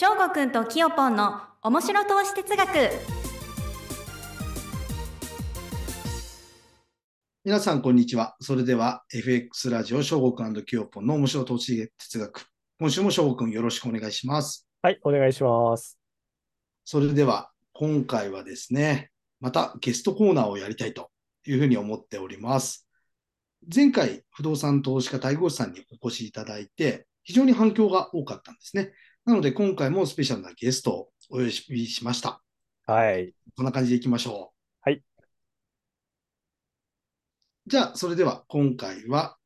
翔吾くんときよぽんの面白投資哲学皆さん、こんにちは。それでは、FX ラジオ、翔吾くんきよぽんの面白投資哲学。今週も翔吾くんよろしくお願いします。はい、お願いします。それでは、今回はですね、またゲストコーナーをやりたいというふうに思っております。前回、不動産投資家対合士さんにお越しいただいて、非常に反響が多かったんですね。なので、今回もスペシャルなゲストをお呼びしました。はい。こんな感じでいきましょう。はい。じゃあ、それでは今回は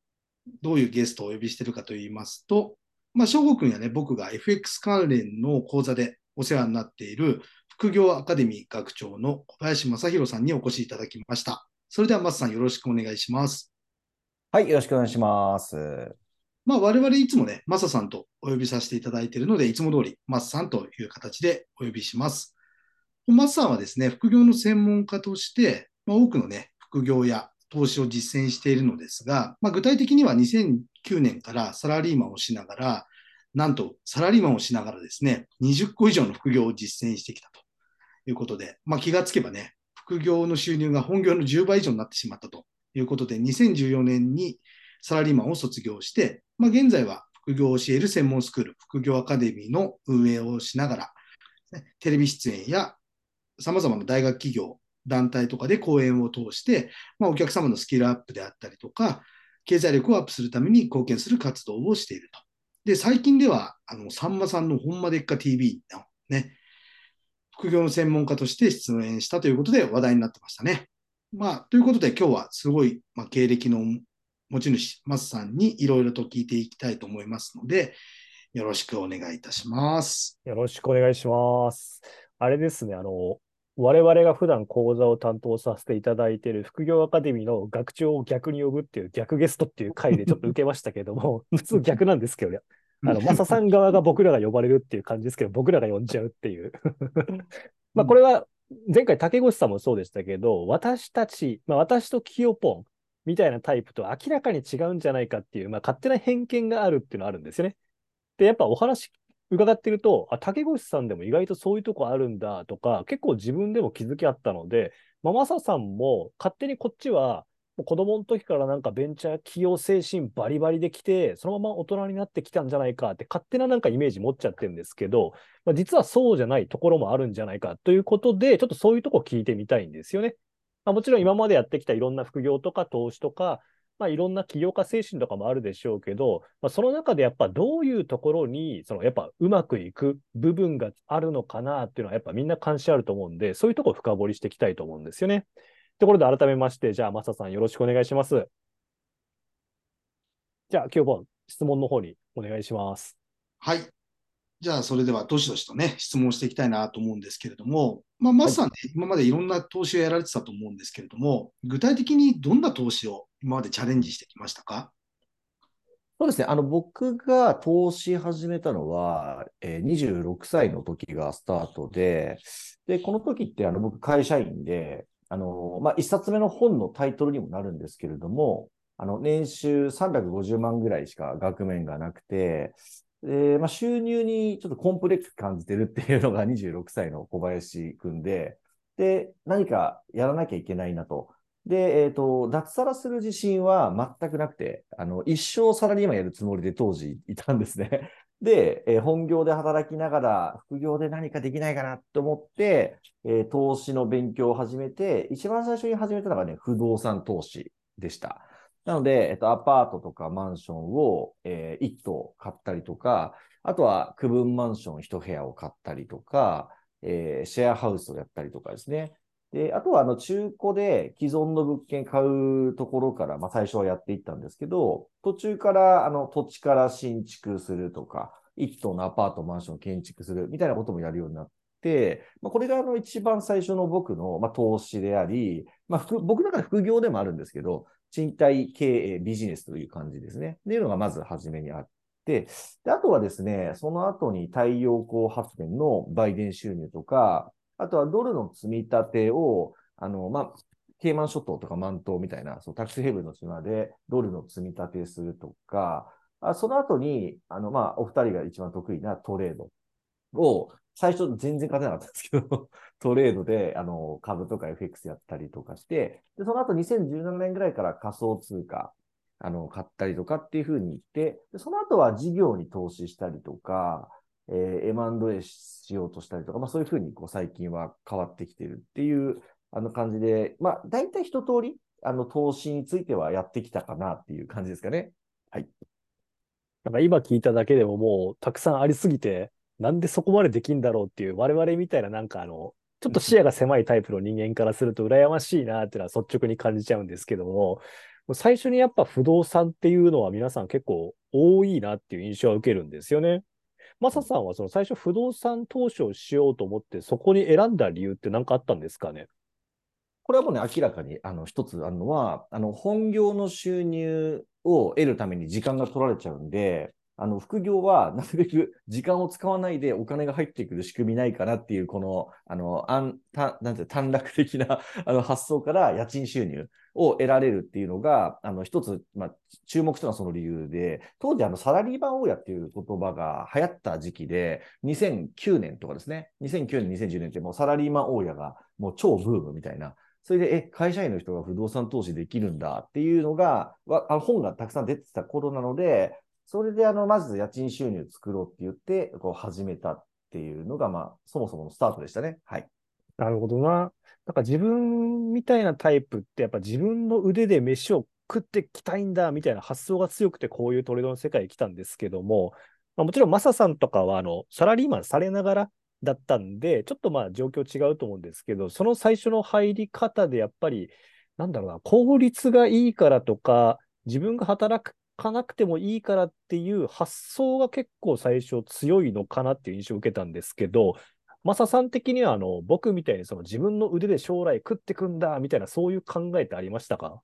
どういうゲストをお呼びしているかと言いますと、まあ、翔吾くんやね、僕が FX 関連の講座でお世話になっている副業アカデミー学長の小林正弘さんにお越しいただきました。それでは、松さんよろしくお願いします。はい、よろしくお願いします。まあ、我々いつもね、マサさんとお呼びさせていただいているので、いつも通りマサさんという形でお呼びします。マサさんはですね、副業の専門家として、まあ、多くのね、副業や投資を実践しているのですが、まあ、具体的には2009年からサラリーマンをしながら、なんとサラリーマンをしながらですね、20個以上の副業を実践してきたということで、まあ、気がつけばね、副業の収入が本業の10倍以上になってしまったということで、2014年にサラリーマンを卒業して、まあ、現在は副業を教える専門スクール、副業アカデミーの運営をしながら、テレビ出演や様々な大学企業、団体とかで講演を通して、まあ、お客様のスキルアップであったりとか、経済力をアップするために貢献する活動をしていると。で、最近では、あの、さんまさんのほんまでっか TV のね、副業の専門家として出演したということで話題になってましたね。まあ、ということで今日はすごい、まあ、経歴の持ち主、マスさんにいろいろと聞いていきたいと思いますので、よろしくお願いいたします。よろしくお願いします。あれですね、あの、我々が普段講座を担当させていただいている副業アカデミーの学長を逆に呼ぶっていう逆ゲストっていう回でちょっと受けましたけども、普通逆なんですけどね。あの、マサさん側が僕らが呼ばれるっていう感じですけど、僕らが呼んじゃうっていう。まあ、これは前回竹越さんもそうでしたけど、私たち、まあ、私とキヨポンみたいなタイプと明らかに違うんじゃないかっていう、まあ、勝手な偏見があるっていうのがあるんですよね。で、やっぱお話伺ってると、あ、竹越さんでも意外とそういうとこあるんだとか、結構自分でも気づきあったので、ママサさんも勝手にこっちは、もう子供の時からなんかベンチャー企業精神バリバリできて、そのまま大人になってきたんじゃないかって勝手ななんかイメージ持っちゃってるんですけど、まあ、実はそうじゃないところもあるんじゃないかということで、ちょっとそういうとこ聞いてみたいんですよね。まあ、もちろん今までやってきたいろんな副業とか投資とか、まあ、いろんな起業家精神とかもあるでしょうけど、まあ、その中でやっぱどういうところに、そのやっぱうまくいく部分があるのかなっていうのはやっぱみんな関心あると思うんで、そういうところを深掘りしていきたいと思うんですよね。ところで改めまして、じゃあ、マサさんよろしくお願いします。じゃあ、今日も質問の方にお願いします。はい。じゃあ、それでは、どしどしとね、質問していきたいなと思うんですけれども、まあ、マスさんね、今までいろんな投資をやられてたと思うんですけれども、具体的にどんな投資を今までチャレンジしてきましたか？そうですね。あの、僕が投資始めたのは、えー、26歳の時がスタートで、で、この時って、あの、僕会社員で、あの、まあ、一冊目の本のタイトルにもなるんですけれども、あの、年収350万ぐらいしか額面がなくて、で、まあ、収入にちょっとコンプレックス感じてるっていうのが 26歳の小林くんで、で、何かやらなきゃいけないなと。で、えっ、ー、と、脱サラする自信は全くなくて、あの、一生サラリーマンやるつもりで当時いたんですね。で、えー、本業で働きながら、副業で何かできないかなと思って、えー、投資の勉強を始めて、一番最初に始めたのがね、不動産投資でした。なので、えっと、アパートとかマンションを、えー、1棟買ったりとか、あとは区分マンション1部屋を買ったりとか、えー、シェアハウスをやったりとかですね。で、あとはあの中古で既存の物件買うところから、まあ最初はやっていったんですけど、途中からあの土地から新築するとか、一棟のアパート、マンションを建築するみたいなこともやるようになっ、まあ、これがあの一番最初の僕の、まあ、投資であり、まあ、僕の中で副業でもあるんですけど、賃貸経営ビジネスという感じですね。っていうのがまず初めにあって、であとはですね、その後に太陽光発電の売電収入とか、あとはドルの積み立てを、あの、まあ、ケイマン諸島とか満島みたいな、そうタックスヘブンの島でドルの積み立てするとか、あその後に、あの、まあ、お二人が一番得意なトレード。を、最初全然勝てなかったんですけど、トレードで、あの、株とか FX やったりとかして、で、その後2017年ぐらいから仮想通貨、あの、買ったりとかっていう風に言って、でその後は事業に投資したりとか、えー、M&A しようとしたりとか、まあそういう風にこう最近は変わってきてるっていう、あの感じで、まあ大体一通り、あの、投資についてはやってきたかなっていう感じですかね。なんか今聞いただけでももうたくさんありすぎて、なんでそこまでできんだろうっていう、我々みたいななんかあの、ちょっと視野が狭いタイプの人間からすると羨ましいなっていうのは率直に感じちゃうんですけども、最初にやっぱ不動産っていうのは皆さん結構多いなっていう印象は受けるんですよね。マサさんはその最初不動産投資をしようと思ってそこに選んだ理由って何かあったんですかね？これはもうね、明らかに、あの、一つあるのは、あの、本業の収入を得るために時間が取られちゃうんで、あの、副業は なるべく時間を使わないでお金が入ってくる仕組みないかなっていう、この、あの、あん、た、なんて短絡的な あの発想から家賃収入を得られるっていうのが、あの、一つ、まあ、注目したのはその理由で、当時あの、サラリーマン大家っていう言葉が流行った時期で、2009年とかですね、2009年、2010年ってもうサラリーマン大家がもう超ブームみたいな、それで、え、会社員の人が不動産投資できるんだっていうのが、あの本がたくさん出てた頃なので、それで、あの、まず家賃収入作ろうって言って、こう始めたっていうのが、まあ、そもそものスタートでしたね。はい。なるほどな。なんか自分みたいなタイプってやっぱ自分の腕で飯を食ってきたいんだみたいな発想が強くてこういうトレードの世界に来たんですけども、まあ、もちろんマサさんとかはあのサラリーマンされながらだったんで、ちょっとまあ状況違うと思うんですけど、その最初の入り方でやっぱり、なんだろうな、効率がいいからとか、自分が働くかなくてもいいからっていう発想が結構最初強いのかなっていう印象を受けたんですけど、マサさん的にはあの僕みたいにその自分の腕で将来食ってくんだみたいなそういう考えってありましたか？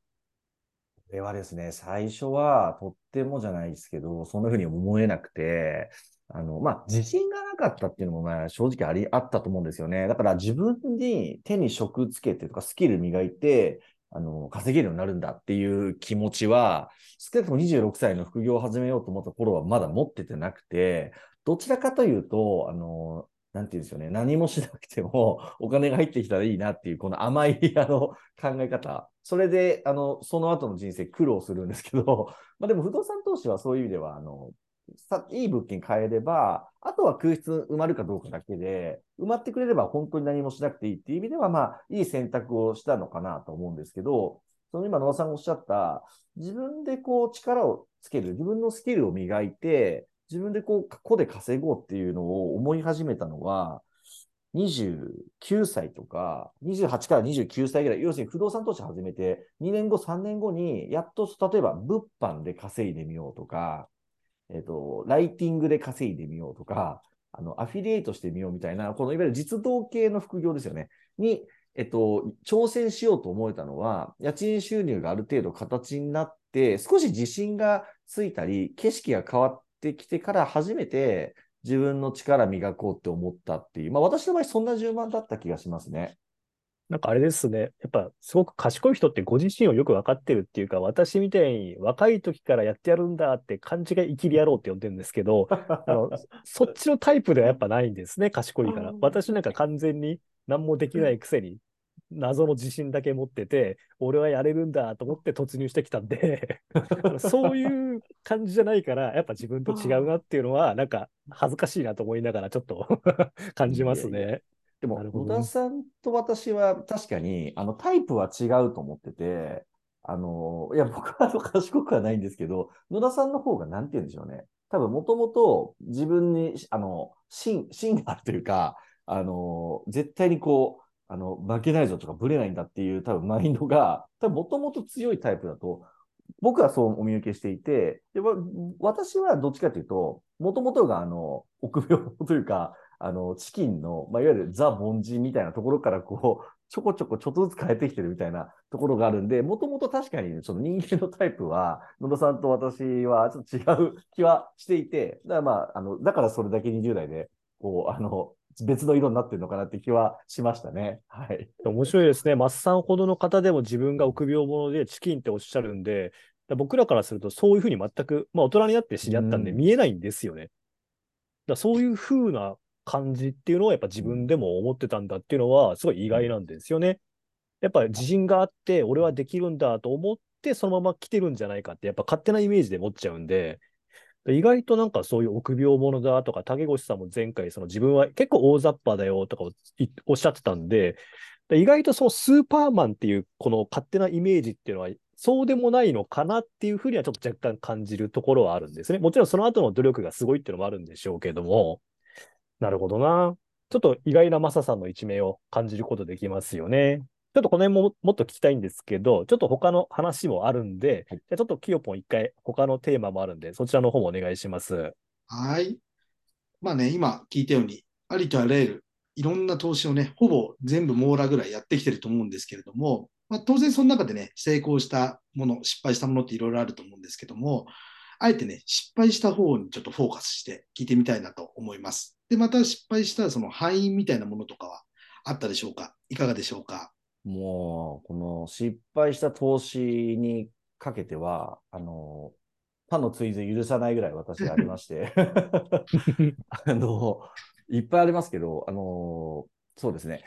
これはですね、最初はとってもじゃないですけど、そんな風に思えなくて、あの、まあ、自信がなかったっていうのも、ま、正直あり、あったと思うんですよね。だから自分に手に職つけてとかスキル磨いて、あの、稼げるようになるんだっていう気持ちは、少なくとも26歳の副業を始めようと思った頃はまだ持っててなくて、どちらかというと、あの、なんていうんですよね、何もしなくても お金が入ってきたらいいなっていう、この甘い、あの、考え方。それで、あの、その後の人生苦労するんですけど、まあでも不動産投資はそういう意味では、あの、さいい物件買えれば、あとは空室埋まるかどうかだけで、埋まってくれれば本当に何もしなくていいっていう意味では、まあ、いい選択をしたのかなと思うんですけど、その今野田さんがおっしゃった、自分でこう力をつける、自分のスキルを磨いて、自分でこう、個で稼ごうっていうのを思い始めたのは、29歳とか、28から29歳ぐらい、要するに不動産投資始めて、2年後、3年後に、やっと、例えば物販で稼いでみようとか、えっ、と、ライティングで稼いでみようとか、あの、アフィリエイトしてみようみたいな、このいわゆる実動系の副業ですよね。に、えっと、挑戦しようと思えたのは、家賃収入がある程度形になって、少し自信がついたり、景色が変わってきてから初めて自分の力磨こうって思ったっていう、まあ私の場合そんな順番だった気がしますね。なんかあれですね。やっぱすごく賢い人ってご自身をよく分かってるっていうか、私みたいに若い時からやってやるんだって勘違い生きり野郎って呼んでるんですけど、あの、そ っちのタイプではやっぱないんですね。賢いから。私なんか完全に何もできないくせに、謎の自信だけ持ってて、俺はやれるんだと思って突入してきたんで、そういう感じじゃないから、やっぱ自分と違うなっていうのは、なんか恥ずかしいなと思いながらちょっと 感じますいやいね。でも、ね野田さんと私は確かに、あの、タイプは違うと思ってて、あの、いや、僕は賢くはないんですけど、野田さんの方がなんて言うんでしょうね。多分、もともと自分に、あの、芯、芯があるというか、あの、絶対にこう、あの、負けないぞとかブレないんだっていう多分マインドが、多分もともと強いタイプだと、僕はそうお見受けしていて、でわ私はどっちかというと、もともとがあの、臆病というか、あの、チキンの、まあ、いわゆるザ・凡人みたいなところからこう、ちょこちょこちょっとずつ変えてきてるみたいなところがあるんで、もともと確かにその人間のタイプは、野田さんと私はちょっと違う気はしていて、だからまあ、あの、だからそれだけ20代で、こう、あの、別の色になってるのかなって気はしましたね。はい。面白いですね。マッサンほどの方でも自分が臆病者でチキンっておっしゃるんで、だ僕らからするとそういうふうに全く、まあ大人になって知り合ったんでうん見えないんですよね。だそういうふうな感じっていうのはやっぱ自分でも思ってたんだっていうのはすごい意外なんですよね。やっぱ自信があって俺はできるんだと思ってそのまま来てるんじゃないかってやっぱ勝手なイメージで持っちゃうんで、意外となんかそういう臆病者だとか、竹越さんも前回その自分は結構大雑把だよとかおっしゃってたんで、意外とそのスーパーマンっていうこの勝手なイメージっていうのはそうでもないのかなっていうふうにはちょっと若干感じるところはあるんですね。もちろんその後の努力がすごいっていうのもあるんでしょうけども、なるほどな。ちょっと意外なマサさんの一面を感じることできますよね。ちょっとこの辺ももっと聞きたいんですけど、ちょっと他の話もあるんで、はい、じゃちょっとキヨポン一回他のテーマもあるんで、そちらの方もお願いします。はい。まあね、今聞いたように、ありとあらゆるいろんな投資をね、ほぼ全部網羅ぐらいやってきてると思うんですけれども、まあ、当然その中でね、成功したもの、失敗したものっていろいろあると思うんですけども、あえてね、失敗した方にちょっとフォーカスして聞いてみたいなと思います。で、また失敗したその敗因みたいなものとかはあったでしょうか？いかがでしょうか？もう、この失敗した投資にかけては、あの、他の追随許さないぐらい私がありまして。あの、いっぱいありますけど、あのー、そうですね。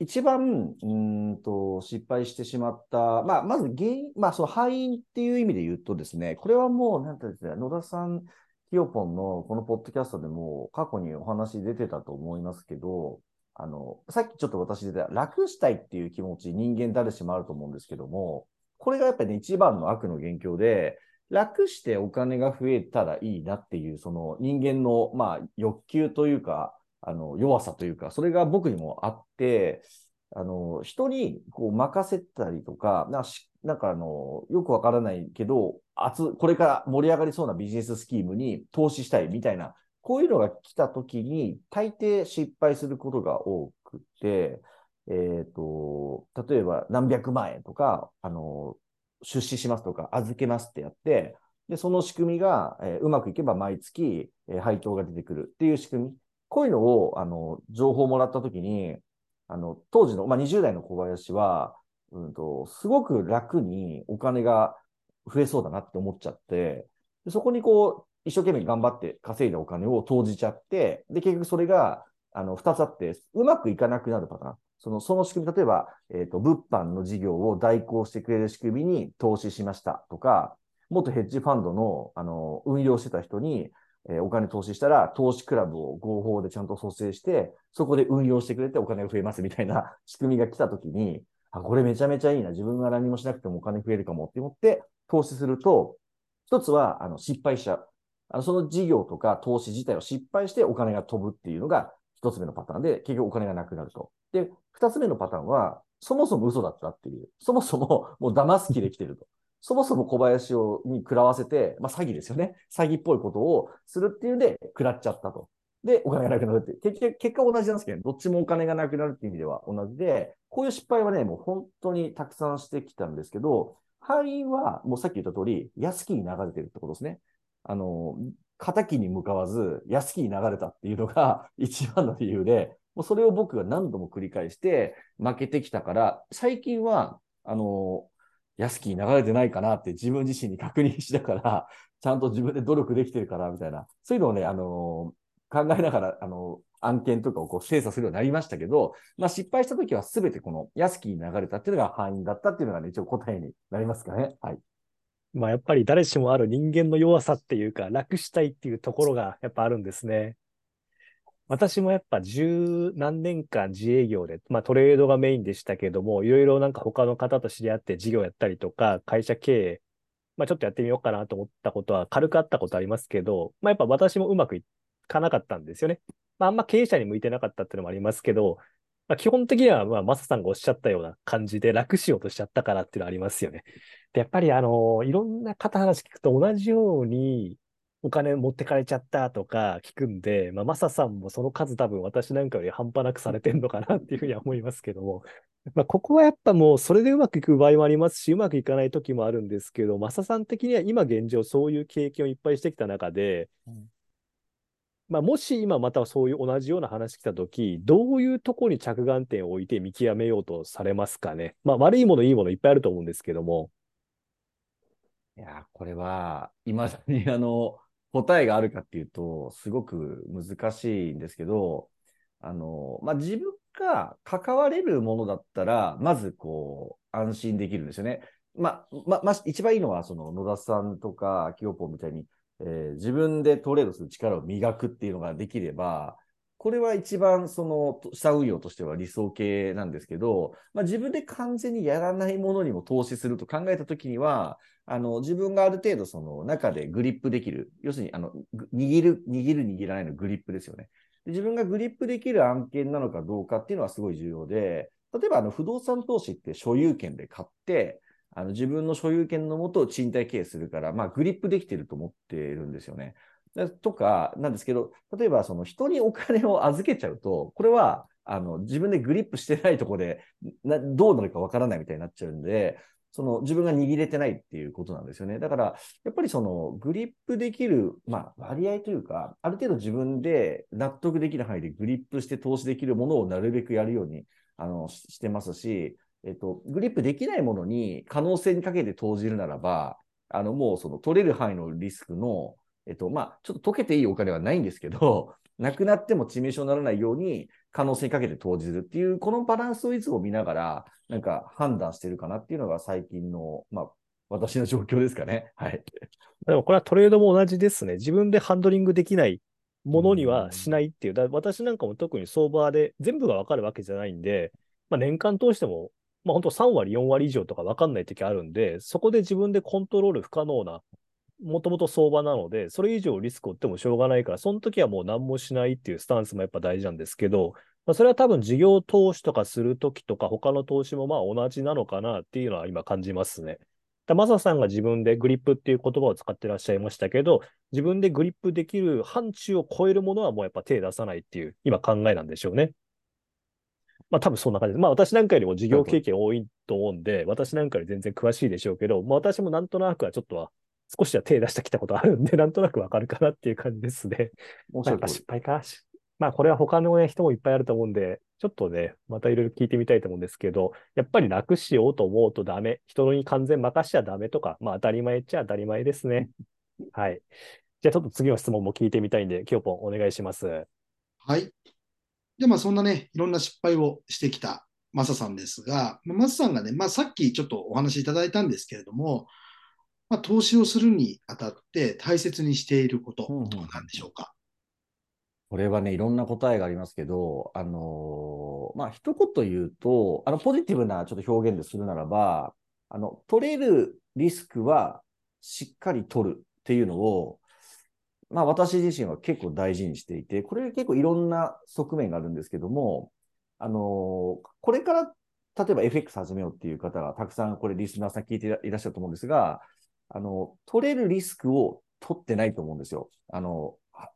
一番、うんと、失敗してしまった、まあ、まず原因、まあ、その敗因っていう意味で言うとですね、これはもう、なんていうんですか、野田さん、キヨポンのこのポッドキャストでも過去にお話出てたと思いますけど、あの、さっきちょっと私出た楽したいっていう気持ち、人間誰しもあると思うんですけども、これがやっぱりね、一番の悪の元凶で、楽してお金が増えたらいいなっていう、その人間の、まあ、欲求というか、あの、弱さというか、それが僕にもあって、あの、人にこう任せたりとか、ななんかあの、よくわからないけど、つ、これから盛り上がりそうなビジネススキームに投資したいみたいな、こういうのが来た時に、大抵失敗することが多くて、えっ、ー、と、例えば何百万円とか、あの、出資しますとか、預けますってやって、で、その仕組みが、えー、うまくいけば毎月、えー、配当が出てくるっていう仕組み。こういうのを、あの、情報をもらったときに、あの、当時の、まあ、20代の小林は、うんと、すごく楽にお金が増えそうだなって思っちゃって、そこにこう、一生懸命頑張って稼いだお金を投じちゃって、で、結局それが、あの、二つあって、うまくいかなくなるパターン。その、その仕組み、例えば、えっ、ー、と、物販の事業を代行してくれる仕組みに投資しましたとか、元ヘッジファンドの、あの、運用してた人に、えー、お金投資したら、投資クラブを合法でちゃんと蘇生して、そこで運用してくれてお金が増えますみたいな仕組みが来たときに、あ、これめちゃめちゃいいな。自分が何もしなくてもお金増えるかもって思って投資すると、一つは、あの、失敗しちゃう。あの、その事業とか投資自体を失敗してお金が飛ぶっていうのが一つ目のパターンで、結局お金がなくなると。で、二つ目のパターンは、そもそも嘘だったっていう。そもそももう騙す気で来てると。そもそも小林をに食らわせて、まあ詐欺ですよね。詐欺っぽいことをするっていうんで、食らっちゃったと。で、お金がなくなるって。結、結果同じなんですけど、どっちもお金がなくなるっていう意味では同じで、こういう失敗はね、もう本当にたくさんしてきたんですけど、敗因は、もうさっき言った通り、安きに流れてるってことですね。あの、仇に向かわず、安きに流れたっていうのが 一番の理由で、もうそれを僕が何度も繰り返して負けてきたから、最近は、あの、安きに流れてないかなって自分自身に確認しながら、ちゃんと自分で努力できてるかな、みたいな。そういうのをね、あの考えながら、あの案件とかをこう精査するようになりましたけど、まあ失敗した時は全てこの安きに流れたっていうのが範囲だったっていうのがね、一応答えになりますかね。はい。まあやっぱり誰しもある人間の弱さっていうか、楽したいっていうところがやっぱあるんですね。私もやっぱ十何年間自営業で、まあトレードがメインでしたけども、いろいろなんか他の方と知り合って事業やったりとか、会社経営、まあちょっとやってみようかなと思ったことは軽くあったことありますけど、まあやっぱ私もうまくいっかなかったんですよね。まああんま経営者に向いてなかったっていうのもありますけど、まあ、基本的には、まあ、マサさんがおっしゃったような感じで楽しようとしちゃったからっていうのはありますよね。で、やっぱり、あの、いろんな方話聞くと同じように、お金持ってかれちゃったとか聞くんで、まあ、マサさんもその数多分私なんかより半端なくされてんのかなっていうふうには思いますけども、まあ、ここはやっぱもうそれでうまくいく場合もありますし、うまくいかない時もあるんですけど、マサさん的には今現状そういう経験をいっぱいしてきた中で、まあ、もし今またそういう同じような話来た時、どういうところに着眼点を置いて見極めようとされますかね？まあ、悪いもの、いいものいっぱいあると思うんですけども。いや、これは、いまだにあの、答えがあるかっていうと、すごく難しいんですけど、あの、まあ、自分が関われるものだったら、まずこう、安心できるんですよね。まあ、まあ、ま、一番いいのは、その野田さんとか、清ポンみたいに、えー自分でトレードする力を磨くっていうのができれば、これは一番その下運用としては理想形なんですけど、まあ、自分で完全にやらないものにも投資すると考えたときには、あの自分がある程度その中でグリップできる、要するにあの握る、握る、握らないのグリップですよね。で自分がグリップできる案件なのかどうかっていうのはすごい重要で、例えばあの不動産投資って所有権で買って、あの自分の所有権のもと賃貸経営するから、まあ、グリップできてると思ってるんですよね。とか、なんですけど、例えばその人にお金を預けちゃうと、これはあの自分でグリップしてないとこでどうなるかわからないみたいになっちゃうんで、その自分が握れてないっていうことなんですよね。だから、やっぱりそのグリップできる、まあ、割合というか、ある程度自分で納得できる範囲でグリップして投資できるものをなるべくやるようにあのしてますし、えっと、グリップできないものに可能性にかけて投じるならば、あのもうその取れる範囲のリスクの、えっと、まあ、ちょっと溶けていいお金はないんですけど、なくなっても致命傷にならないように可能性にかけて投じるっていう、このバランスをいつも見ながら、なんか判断してるかなっていうのが最近の、まあ、私の状況ですかね。はい。でもこれはトレードも同じですね。自分でハンドリングできないものにはしないっていう。だ私なんかも特に相場で全部がわかるわけじゃないんで、まあ、年間通しても、まあ、本当3割、4割以上とかわかんない時あるんで、そこで自分でコントロール不可能な、もともと相場なので、それ以上リスクを負ってもしょうがないから、その時はもう何もしないっていうスタンスもやっぱ大事なんですけど、まあ、それは多分事業投資とかするときとか、他の投資もまあ同じなのかなっていうのは今感じますね。だマサさんが自分でグリップっていう言葉を使ってらっしゃいましたけど、自分でグリップできる範疇を超えるものはもうやっぱ手出さないっていう今考えなんでしょうね。まあ多分そんな感じです。まあ私なんかよりも事業経験多いと思うんで、私なんかより全然詳しいでしょうけど、まあ私もなんとなくはちょっとは少しは手出してきたことあるんで、なんとなくわかるかなっていう感じですね。まあやっぱ失敗か。しまあこれは他の、ね、人もいっぱいあると思うんで、ちょっとね、またいろいろ聞いてみたいと思うんですけど、やっぱり楽しようと思うとダメ。人に完全任しちゃダメとか、まあ当たり前っちゃ当たり前ですね。はい。じゃあちょっと次の質問も聞いてみたいんで、きよぽんお願いします。はい。で、まあそんなね、いろんな失敗をしてきたマサさんですが、まあマサさんがね、まあさっきちょっとお話しいただいたんですけれども、まあ投資をするにあたって大切にしていることうんうんでしょうか？これはね、いろんな答えがありますけど、あのーまあ、一言言うと、あの、ポジティブなちょっと表現でするならば、あの、取れるリスクはしっかり取るっていうのを、まあ、私自身は結構大事にしていて、これ結構いろんな側面があるんですけども、あのこれから、例えば FX 始めようっていう方がたくさんこれリスナーさん聞いていらっしゃると思うんですが、あの、取れるリスクを取ってないと思うんですよ。あの、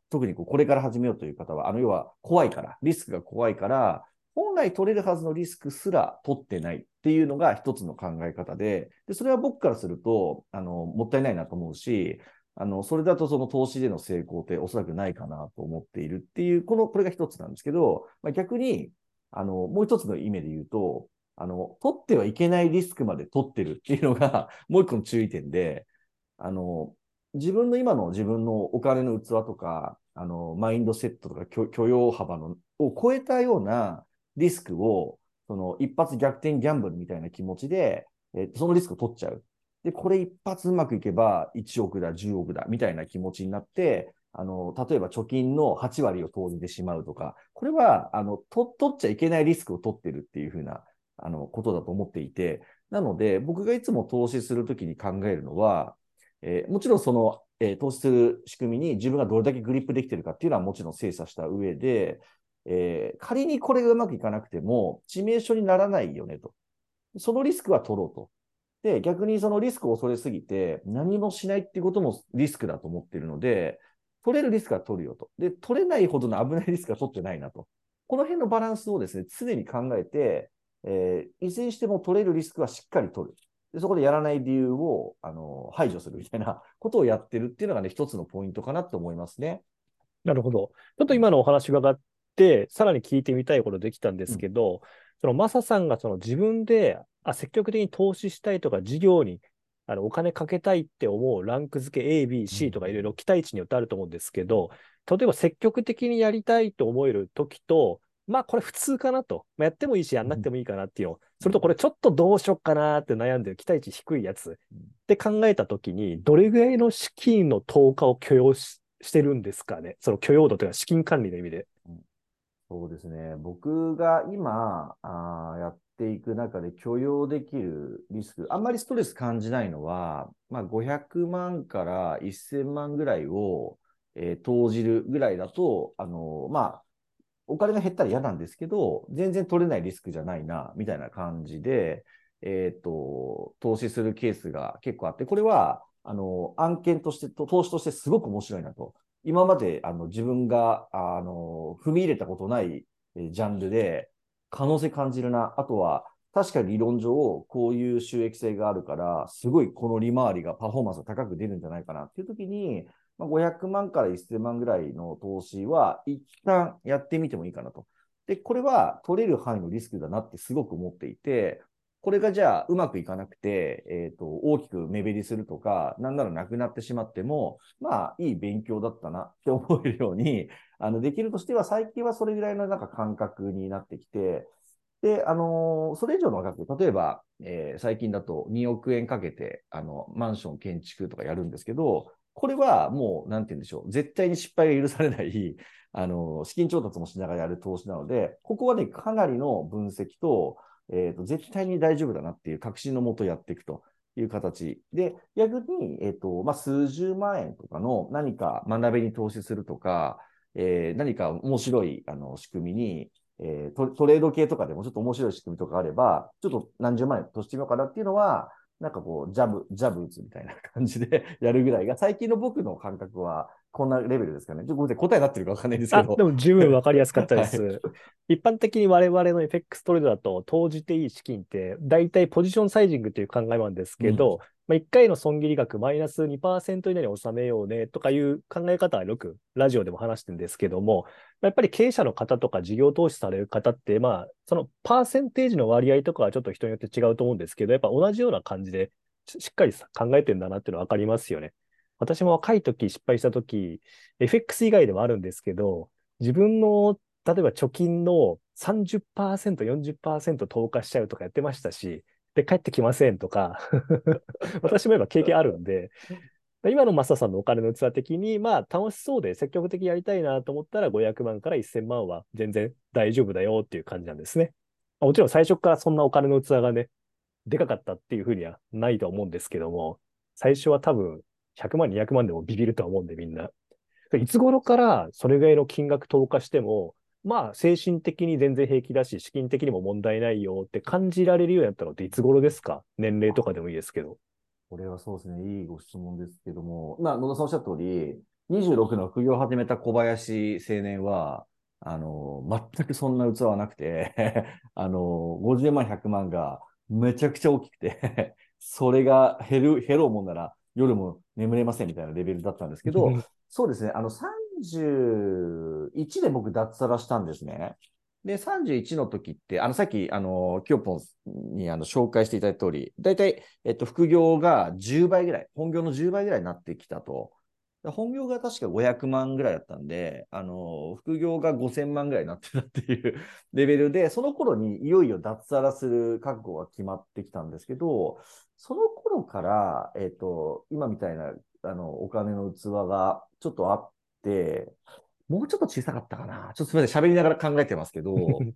特にこうこれから始めようという方は、あの、要は怖いから、リスクが怖いから、本来取れるはずのリスクすら取ってないっていうのが一つの考え方で、で、それは僕からすると、あの、もったいないなと思うし、あの、それだとその投資での成功っておそらくないかなと思っているっていう、この、これが一つなんですけど、まあ、逆に、あの、もう一つの意味で言うと、あの、取ってはいけないリスクまで取ってるっていうのが、もう一個の注意点で、あの、自分の今の自分のお金の器とか、あの、マインドセットとか許許容幅のを超えたようなリスクを、その一発逆転ギャンブルみたいな気持ちで、えそのリスクを取っちゃう。で、これ一発うまくいけば1億だ、10億だ、みたいな気持ちになって、あの、例えば貯金の8割を投じてしまうとか、これは、あの、と取っちゃいけないリスクを取ってるっていうふうな、あの、ことだと思っていて、なので、僕がいつも投資するときに考えるのは、えーもちろんその、えー投資する仕組みに自分がどれだけグリップできてるかっていうのはもちろん精査した上で、えー仮にこれがうまくいかなくても致命傷にならないよねと。そのリスクは取ろうと。で、逆にそのリスクを恐れすぎて何もしないっていうこともリスクだと思っているので、取れるリスクは取るよと。で、取れないほどの危ないリスクは取ってないなと。この辺のバランスをですね、常に考えて、えーいずれにしても取れるリスクはしっかり取る。でそこでやらない理由を、あの、排除するみたいな ことをやってるっていうのがね、一つのポイントかなと思いますね。なるほど。ちょっと今のお話伺って、さらに聞いてみたいことできたんですけど、そのマサさんがその自分であ積極的に投資したいとか、事業にあのお金かけたいって思うランク付け A、B、C とかいろいろ期待値によってあると思うんですけど、例えば積極的にやりたいと思える時と、まあこれ普通かなと。まあ、やってもいいし、やんなくてもいいかなっていうの。それとこれちょっとどうしよっかなって悩んでる期待値低いやつって考えたときに、どれぐらいの資金の投下を許容ししてるんですかね。その許容度というか資金管理の意味で。そうですね。僕が今あやっていく中で許容できるリスク、あんまりストレス感じないのは、まあ、500万から1000万ぐらいを、えー投じるぐらいだと、あのまあ、お金が減ったら嫌なんですけど、全然取れないリスクじゃないな、みたいな感じで、えっ、と、投資するケースが結構あって、これは、あの、案件として、投資としてすごく面白いなと。今まで、あの、自分が、あの、踏み入れたことないジャンルで、可能性感じるな。あとは、確かに理論上、こういう収益性があるから、すごいこの利回りがパフォーマンスが高く出るんじゃないかなっていう時に、まあ、500万から1000万ぐらいの投資は、一旦やってみてもいいかなと。で、これは取れる範囲のリスクだなってすごく思っていて、これがじゃあうまくいかなくて、えっ、と、大きく目減りするとか、なんならなくなってしまっても、まあ、いい勉強だったなって思えるように、あの、できるとしては、最近はそれぐらいのなんか感覚になってきて、で、あのーそれ以上の額、例えば、えー最近だと2億円かけて、あの、マンション建築とかやるんですけど、これはもう、なんて言うんでしょう、絶対に失敗が許されない、あの、資金調達もしながらやる投資なので、ここはね、かなりの分析と、えっ、と、絶対に大丈夫だなっていう確信のもとやっていくという形。で、逆に、えっ、と、まあ、数十万円とかの何か学びに投資するとか、えー何か面白い、あの、仕組みに、えートトレード系とかでもちょっと面白い仕組みとかあれば、ちょっと何十万円投資してみようかなっていうのは、なんかこう、ジャブ、ジャブ打つみたいな感じでやるぐらいが、最近の僕の感覚は、こんなレベルですかね。ちょっとごめんなさい、答えになってるかわかんないんですけあ、ど。でも十分わかりやすかったです。は一般的に我々の FX トレードだと投じていい資金って大体ポジションサイジングという考えなんですけど、まあ、1回の損切り額マイナス2%以内に収めようねとかいう考え方はよくラジオでも話してるんですけども、まあやっぱり経営者の方とか事業投資される方って、まあ、そのパーセンテージの割合とかはちょっと人によって違うと思うんですけど、やっぱ同じような感じでししっかりさ考えてんだなっていうのはわかりますよね。私も若い時失敗した時、FX 以外でもあるんですけど、自分の例えば貯金の30%、40%投下しちゃうとかやってましたし、で、帰ってきませんとか、私も今経験あるんで、今のマサさんのお金の器的に、まあ楽しそうで積極的にやりたいなと思ったら500万から1000万は全然大丈夫だよっていう感じなんですね。まあもちろん最初からそんなお金の器がね、でかかったっていうふうにはないと思うんですけども、最初は多分100万、200万でもビビるとは思うんでみんな。いつ頃からそれぐらいの金額投下しても、まあ精神的に全然平気だし、資金的にも問題ないよって感じられるようになったのっていつ頃ですか？年齢とかでもいいですけど。これはそうですね、いいご質問ですけども、まあ、野田さんおっしゃった通り、26の副業を始めた小林青年は、あの、全くそんな器はなくて、あの、50万、100万がめちゃくちゃ大きくて、それが減る、減ろうもんなら夜も眠れませんみたいなレベルだったんですけど、そうですね、あの、31で僕脱サラしたんですね。で、31の時って、あの、さっき、あの、キヨポンにあの紹介していただいた通り、大体、えっと、副業が10倍ぐらい、本業の10倍ぐらいになってきたと。で本業が確か500万ぐらいだったんで、あの、副業が5000万ぐらいになってたっていう レベルで、その頃にいよいよ脱サラする覚悟が決まってきたんですけど、その頃から、えっと、今みたいな、あの、お金の器がちょっとあって、もうちょっと小さかったかな。ちょっとすみません、喋りながら考えてますけど、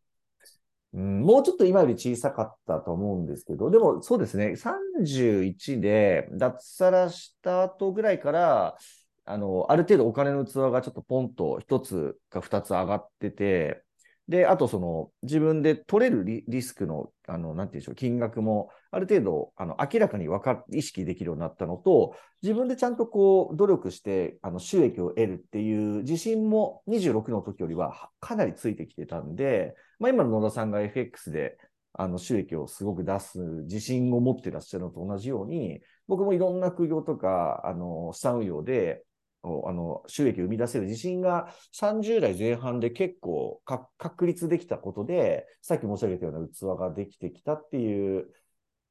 うん、もうちょっと今より小さかったと思うんですけど、でもそうですね、31で脱サラした後ぐらいから、あの、ある程度お金の器がちょっとポンと一つか二つ上がってて、で、あとその自分で取れるリリスクの、あの、なんていうんでしょう、金額もある程度、あの、明らかにわか意識できるようになったのと、自分でちゃんとこう、努力して、あの、収益を得るっていう自信も26の時よりはかなりついてきてたんで、まあ今の野田さんが FX で、あの、収益をすごく出す自信を持ってらっしゃるのと同じように、僕もいろんな副業とか、あの、資産運用で、あの、収益を生み出せる自信が30代前半で結構か確立できたことで、さっき申し上げたような器ができてきたっていう、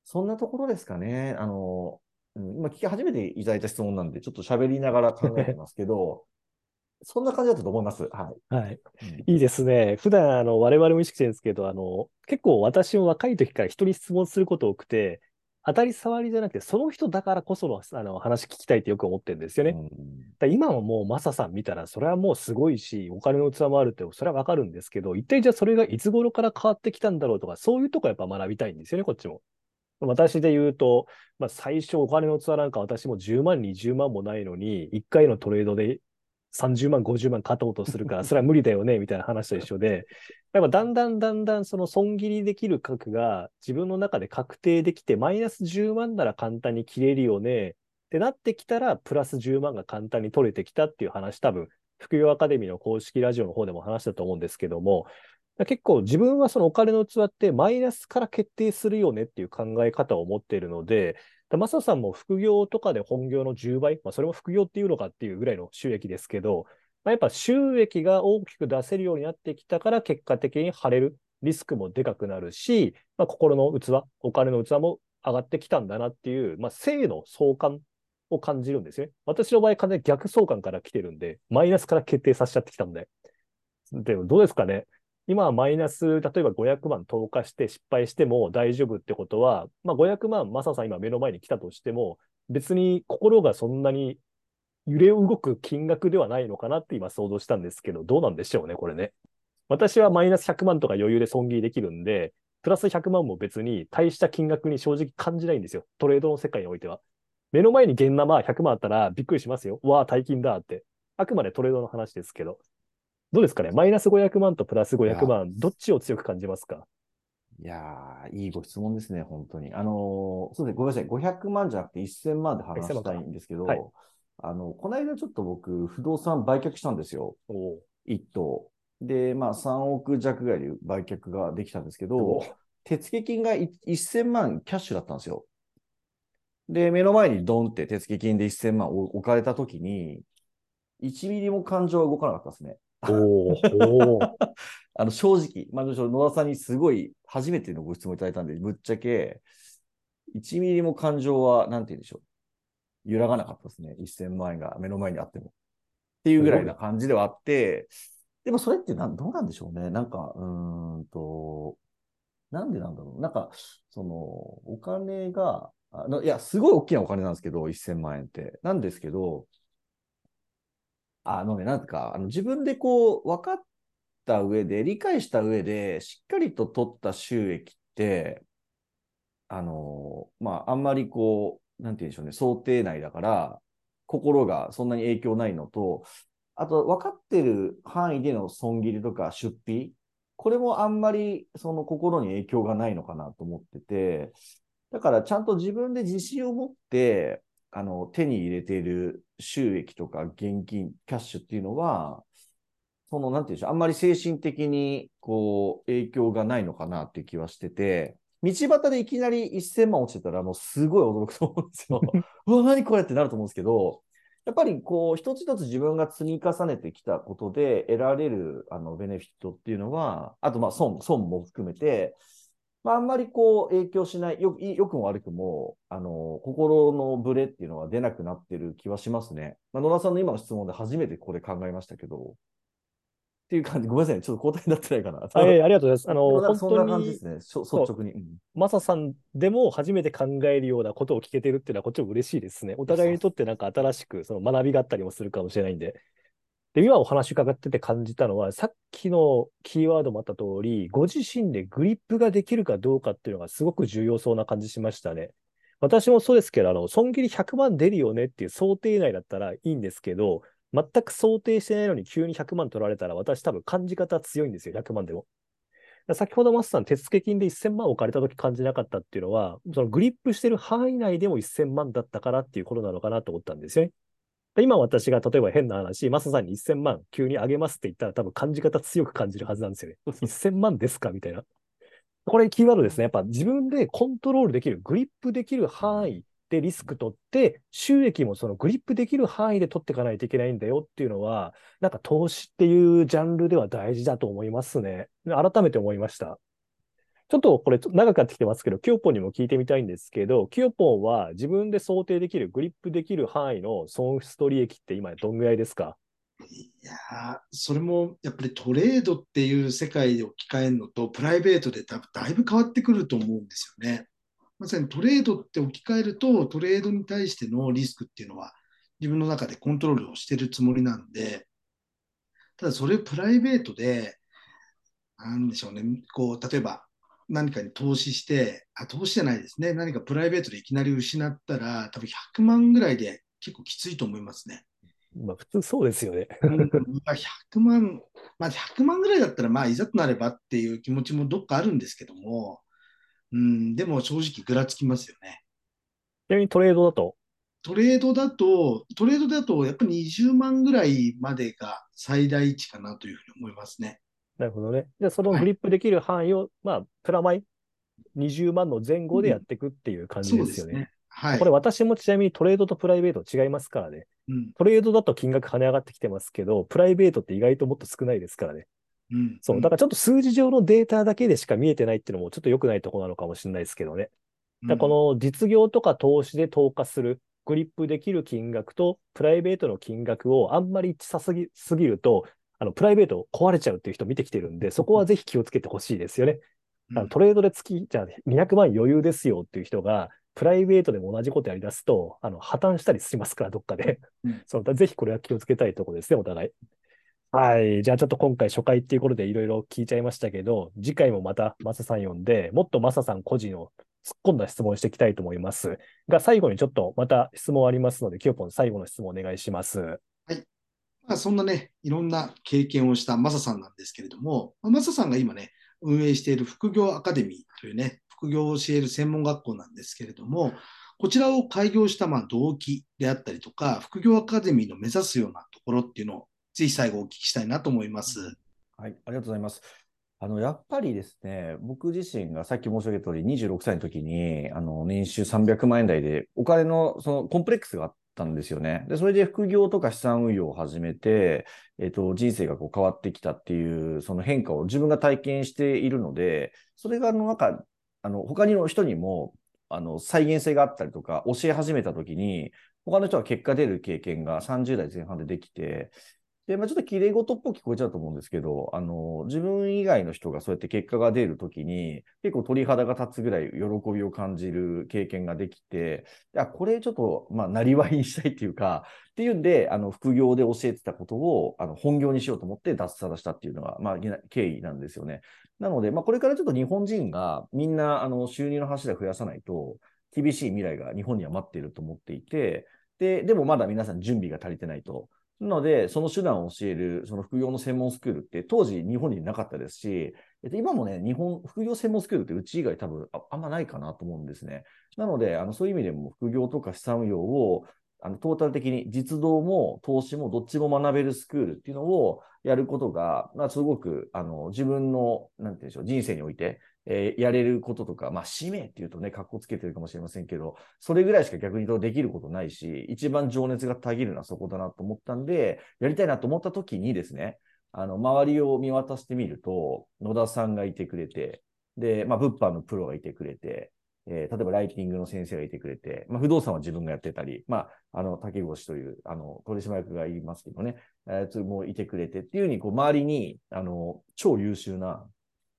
そんなところですかね。あの、うん今聞き始めていただいた質問なんで、ちょっと喋りながら考えてますけど、そんな感じだったと思います。はい。はい。うんいいですね。普段、あの、我々も意識してるんですけど、あの、結構私も若い時から人に質問すること多くて、当たり障りじゃなくて、その人だからこその、あの、話聞きたいってよく思ってるんですよね。うん今はもうマサさん見たら、それはもうすごいし、お金の器もあるって、それはわかるんですけど、一体じゃあそれがいつ頃から変わってきたんだろうとか、そういうとこやっぱ学びたいんですよね、こっちも。私で言うと、まあ、最初お金の器なんか私も10万、20万もないのに、1回のトレードで30万、50万勝とうとするから、それは無理だよね、みたいな話と一緒で、やっぱだんだんだんだんその損切りできる額が自分の中で確定できて、マイナス10万なら簡単に切れるよね、ってなってきたら、プラス10万が簡単に取れてきたっていう話、多分、副業アカデミーの公式ラジオの方でも話したと思うんですけども、結構自分はそのお金の器ってマイナスから決定するよねっていう考え方を持っているので、マサさんも副業とかで本業の10倍、まあ、それも副業っていうのかっていうぐらいの収益ですけど、まあ、やっぱ収益が大きく出せるようになってきたから結果的に晴れるリスクもでかくなるし、まあ、心の器、お金の器も上がってきたんだなっていう、まあ、性の相関を感じるんですよね。私の場合、完全に逆相関から来てるんで、マイナスから決定させちゃってきたんで。でもどうですかね今はマイナス、例えば500万投下して失敗しても大丈夫ってことは、まあ、500万、マサさん今目の前に来たとしても、別に心がそんなに揺れ動く金額ではないのかなって今想像したんですけど、どうなんでしょうね、これね。私はマイナス100万とか余裕で損切りできるんで、プラス100万も別に大した金額に正直感じないんですよ。トレードの世界においては。目の前に現生100万あったらびっくりしますよ。わあ、大金だって。あくまでトレードの話ですけど。どうですかね？マイナス500万とプラス500万、どっちを強く感じますか？いやー、いいご質問ですね、本当に。あのーそうですね、ごめんなさい、500万じゃなくて1000万で話したいんですけど、はいあの、この間ちょっと僕、不動産売却したんですよ、お一棟。で、まあ3億弱ぐらいで売却ができたんですけおど、手付金がい1000万キャッシュだったんですよ。で、目の前にドンって手付金で1000万置かれたときに、1ミリも感情は動かなかったですね。おお あの、正直、まあ、野田さんにすごい初めてのご質問いただいたんで、ぶっちゃけ、1ミリも感情は、なんて言うんでしょう。揺らがなかったですね。1000万円が目の前にあっても。っていうぐらいな感じではあって、でもそれってなんどうなんでしょうね。なんか、うんと、なんでなんだろう。なんか、その、お金が、あのいや、すごい大きなお金なんですけど、1000万円って。なんですけど、あのね、なんか、あの自分でこう、分かった上で、理解した上で、しっかりと取った収益って、あの、まあ、あんまりこう、なんて言うんでしょうね、想定内だから、心がそんなに影響ないのと、あと、分かってる範囲での損切りとか出費、これもあんまりその心に影響がないのかなと思ってて、だからちゃんと自分で自信を持って、あの、手に入れている収益とか現金、キャッシュっていうのは、その、なんていうんでしょう、あんまり精神的に、こう、影響がないのかなっていう気はしてて、道端でいきなり1000万落ちてたら、もうすごい驚くと思うんですよ。うわ、何これってなると思うんですけど、やっぱりこう、一つ一つ自分が積み重ねてきたことで得られる、あの、ベネフィットっていうのは、あと、まあ、損、損も含めて、まあ、あんまりこう、影響しない、よ、よくも悪くも、あの、心のブレっていうのは出なくなってる気はしますね。まあ、野田さんの今の質問で初めてこれ考えましたけど、っていう感じ、ごめんなさいね、ちょっと交代になってないかな。あええありがとうございます。あの、そんな感じですね、率直に。うんマサさんでも初めて考えるようなことを聞けてるっていうのはこっちも嬉しいですね。お互いにとってなんか新しくその学びがあったりもするかもしれないんで。で、今お話伺ってて感じたのは、さっきのキーワードもあった通り、ご自身でグリップができるかどうかっていうのがすごく重要そうな感じしましたね。私もそうですけど、あの、損切り100万出るよねっていう想定内だったらいいんですけど、全く想定してないのに急に100万取られたら私多分感じ方強いんですよ、100万でも。先ほどマスさん、手付金で1000万置かれたとき感じなかったっていうのは、そのグリップしてる範囲内でも1000万だったからっていうことなのかなと思ったんですよね。で今私が例えば変な話、マサさんに1000万急にあげますって言ったら多分感じ方強く感じるはずなんですよね。1000万ですかみたいな。これキーワードですね。やっぱ自分でコントロールできる、グリップできる範囲でリスク取って、収益もそのグリップできる範囲で取っていかないといけないんだよっていうのは、なんか投資っていうジャンルでは大事だと思いますね。改めて思いました。ちょっとこれ長くなってきてますけど、キヨポンにも聞いてみたいんですけど、キヨポンは自分で想定できる、グリップできる範囲の損失と利益って今どんぐらいですか？いやそれもやっぱりトレードっていう世界で置き換えるのとプライベートでだだいぶ変わってくると思うんですよね。まさにトレードって置き換えるとトレードに対してのリスクっていうのは自分の中でコントロールをしてるつもりなんで、ただそれをプライベートで、なんでしょうね、こう例えば何かに投資して、あ、投資じゃないですね、何かプライベートでいきなり失ったら、多分100万ぐらいで結構きついと思いますね。まあ、普通そうですよね。うんまあ100万、まあ、100万ぐらいだったら、まあ、いざとなればっていう気持ちもどっかあるんですけども、うん、でも正直ぐらつきますよね。ちなみにトレードだと、トレードだと、トレードだと、やっぱり20万ぐらいまでが最大値かなというふうに思いますね。なるほどね。じゃあ、そのグリップできる範囲を、まあ、プラマイ20万の前後でやっていくっていう感じでよね。ですすね。はい。これ私もちなみにトレードとプライベート違いますからね。うん、トレードだと金額跳ね上がってきてますけど、プライベートって意外ともっと少ないですからね。うん、そう。だからちょっと数字上のデータだけでしか見えてないっていうのもちょっと良くないところなのかもしれないですけどね。うんだこの実業とか投資で投下する、グリップできる金額とプライベートの金額をあんまり一致さすぎすぎると、あのプライベート壊れちゃうっていう人見てきてるんで、そこはぜひ気をつけてほしいですよね。あのトレードで月、じゃあ200万余裕ですよっていう人が、プライベートでも同じことやり出すと、あの破綻したりしますから、どっかでうん。そうだぜひこれは気をつけたいところですね、お互い。はい。じゃあちょっと今回初回っていうことでいろいろ聞いちゃいましたけど、次回もまたマサさん呼んで、もっとマサさん個人を突っ込んだ質問をしていきたいと思います。が、最後にちょっとまた質問ありますので、キヨポン最後の質問お願いします。まあ、そんなね、いろんな経験をしたマサさんなんですけれども、まあマサさんが今ね、運営している副業アカデミーというね、副業を教える専門学校なんですけれども、こちらを開業したまあ動機であったりとか、副業アカデミーの目指すようなところっていうのを、ぜひ最後お聞きしたいなと思います。はい、ありがとうございます。あの、やっぱりですね、僕自身がさっき申し上げた通り、26歳の時に、あの、年収300万円台で、お金の、その、コンプレックスがあったんですよね。で、それで副業とか資産運用を始めて、えっと、人生がこう変わってきたっていう、その変化を自分が体験しているので、それが、あの、なんか、あの、他の人にも、あの、再現性があったりとか、教え始めた時に、他の人が結果出る経験が30代前半でできて、で、まあ、ちょっと綺麗事っぽく聞こえちゃうと思うんですけど、あの、自分以外の人がそうやって結果が出るときに、結構鳥肌が立つぐらい喜びを感じる経験ができて、いや、これちょっと、まあ、なりわいにしたいっていうか、っていうんで、あの、副業で教えてたことを、あの、本業にしようと思って脱サラしたっていうのが、まあ、経緯なんですよね。なので、まあ、これからちょっと日本人がみんな、あの、収入の柱増やさないと、厳しい未来が日本には待っていると思っていて、で、でもまだ皆さん準備が足りてないと。なので、その手段を教える、その副業の専門スクールって当時日本になかったですし、えっと、今もね、日本、副業専門スクールってうち以外多分ああんまないかなと思うんですね。なので、あのそういう意味でも副業とか資産運用をあのトータル的に実動も投資もどっちも学べるスクールっていうのをやることが、まあ、すごくあの自分の、なんていうんでしょう、人生において、えーやれることとか、まあ、使命っていうとね、格好つけてるかもしれませんけど、それぐらいしか逆に言うとできることないし、一番情熱がたぎるのはそこだなと思ったんで、やりたいなと思った時にですね、あの、周りを見渡してみると、野田さんがいてくれて、で、まあ、物販のプロがいてくれて、えー例えばライティングの先生がいてくれて、まあ、不動産は自分がやってたり、まあ、あの、竹越という、あの、取締役がいますけどね、えー、それもいてくれてっていうふうに、こう、周りに、あの、超優秀な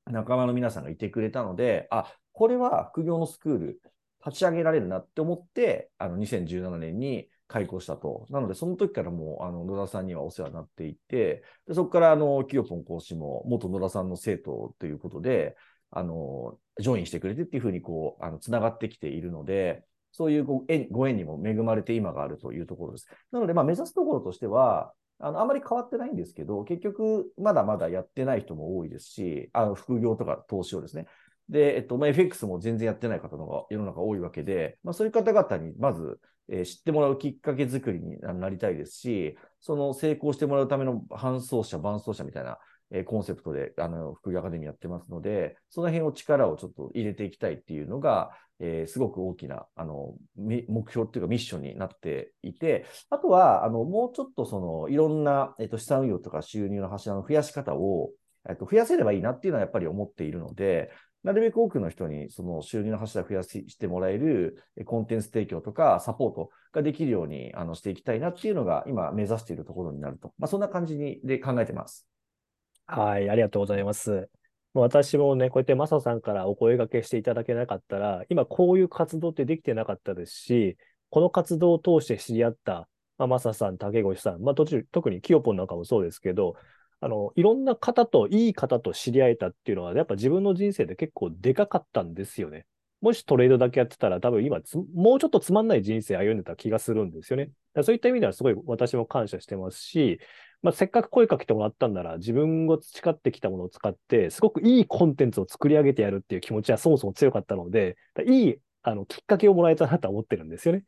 仲間の皆さんがいてくれたので、あ、これは副業のスクール立ち上げられるなって思って、あの、2017年に開校したと。なので、その時からもう、あの、野田さんにはお世話になっていて、でそこから、あの、キヨポン講師も元野田さんの生徒ということで、あの、ジョインしてくれてっていうふうに、こう、あの、つながってきているので、そういうご縁ご縁にも恵まれて今があるというところです。なので、まあ、目指すところとしては、あの、あまり変わってないんですけど、結局、まだまだやってない人も多いですし、あの、副業とか投資をですね。で、えっと、まあ、FX も全然やってない方の方が世の中多いわけで、まあ、そういう方々にまず、えー知ってもらうきっかけ作りになりたいですし、その成功してもらうための伴走者、伴走者みたいな、えーコンセプトで、あの、副業アカデミーやってますので、その辺を力をちょっと入れていきたいっていうのが、えーすごく大きな、あの、目標っていうかミッションになっていて、あとは、あの、もうちょっとその、いろんな、えっと、資産運用とか収入の柱の増やし方を、えっと、増やせればいいなっていうのはやっぱり思っているので、なるべく多くの人にその収入の柱を増やしてもらえるコンテンツ提供とかサポートができるようにあのしていきたいなっていうのが今目指しているところになると。まあ、そんな感じにで考えてます。はい、ありがとうございます。私もね、こうやってマサさんからお声掛けしていただけなかったら、今こういう活動ってできてなかったですし、この活動を通して知り合った、まあ、マサさん、竹越さん、まあ、途中特にキヨポンなんかもそうですけど、あの、いろんな方と、いい方と知り合えたっていうのは、やっぱ自分の人生で結構でかかったんですよね。もしトレードだけやってたら、多分今もうちょっとつまんない人生歩んでた気がするんですよね。そういった意味ではすごい私も感謝してますし、まあ、せっかく声かけてもらったんなら、自分が培ってきたものを使って、すごくいいコンテンツを作り上げてやるっていう気持ちはそもそも強かったので、いいあのきっかけをもらえたなと思ってるんですよね。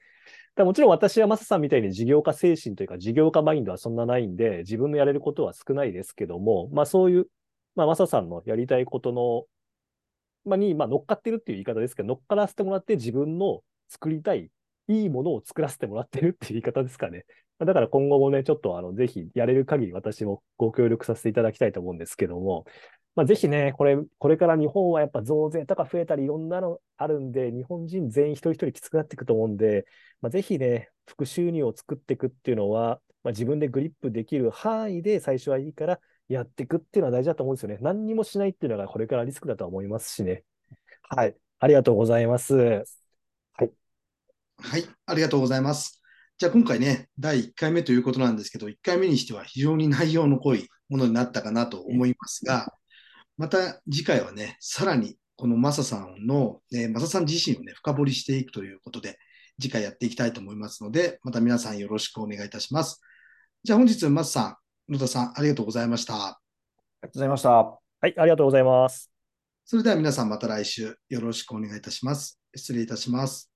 だもちろん私はマサさんみたいに事業家精神というか事業家マインドはそんなないんで、自分のやれることは少ないですけども、まあそういう、まあマサさんのやりたいことの、まあに、まあ乗っかってるっていう言い方ですけど、乗っからせてもらって自分の作りたい、いいものを作らせてもらってるっていう言い方ですかね。だから今後もね、ちょっとあの、ぜひやれる限り私もご協力させていただきたいと思うんですけども、まあ、ぜひね、これ、これから日本はやっぱ増税とか増えたりいろんなのあるんで、日本人全員一人一人きつくなっていくと思うんで、まあ、ぜひね、副収入を作っていくっていうのは、まあ、自分でグリップできる範囲で最初はいいからやっていくっていうのは大事だと思うんですよね。何にもしないっていうのがこれからリスクだと思いますしね。はい。ありがとうございます。はい。はい。ありがとうございます。じゃあ今回ね、第1回目ということなんですけど、1回目にしては非常に内容の濃いものになったかなと思いますが、また次回はね、さらにこのマサさんの、ね、マサさん自身をね、深掘りしていくということで、次回やっていきたいと思いますので、また皆さんよろしくお願いいたします。じゃあ本日、マスさん、野田さん、ありがとうございました。ありがとうございました。はい、ありがとうございます。それでは皆さんまた来週よろしくお願いいたします。失礼いたします。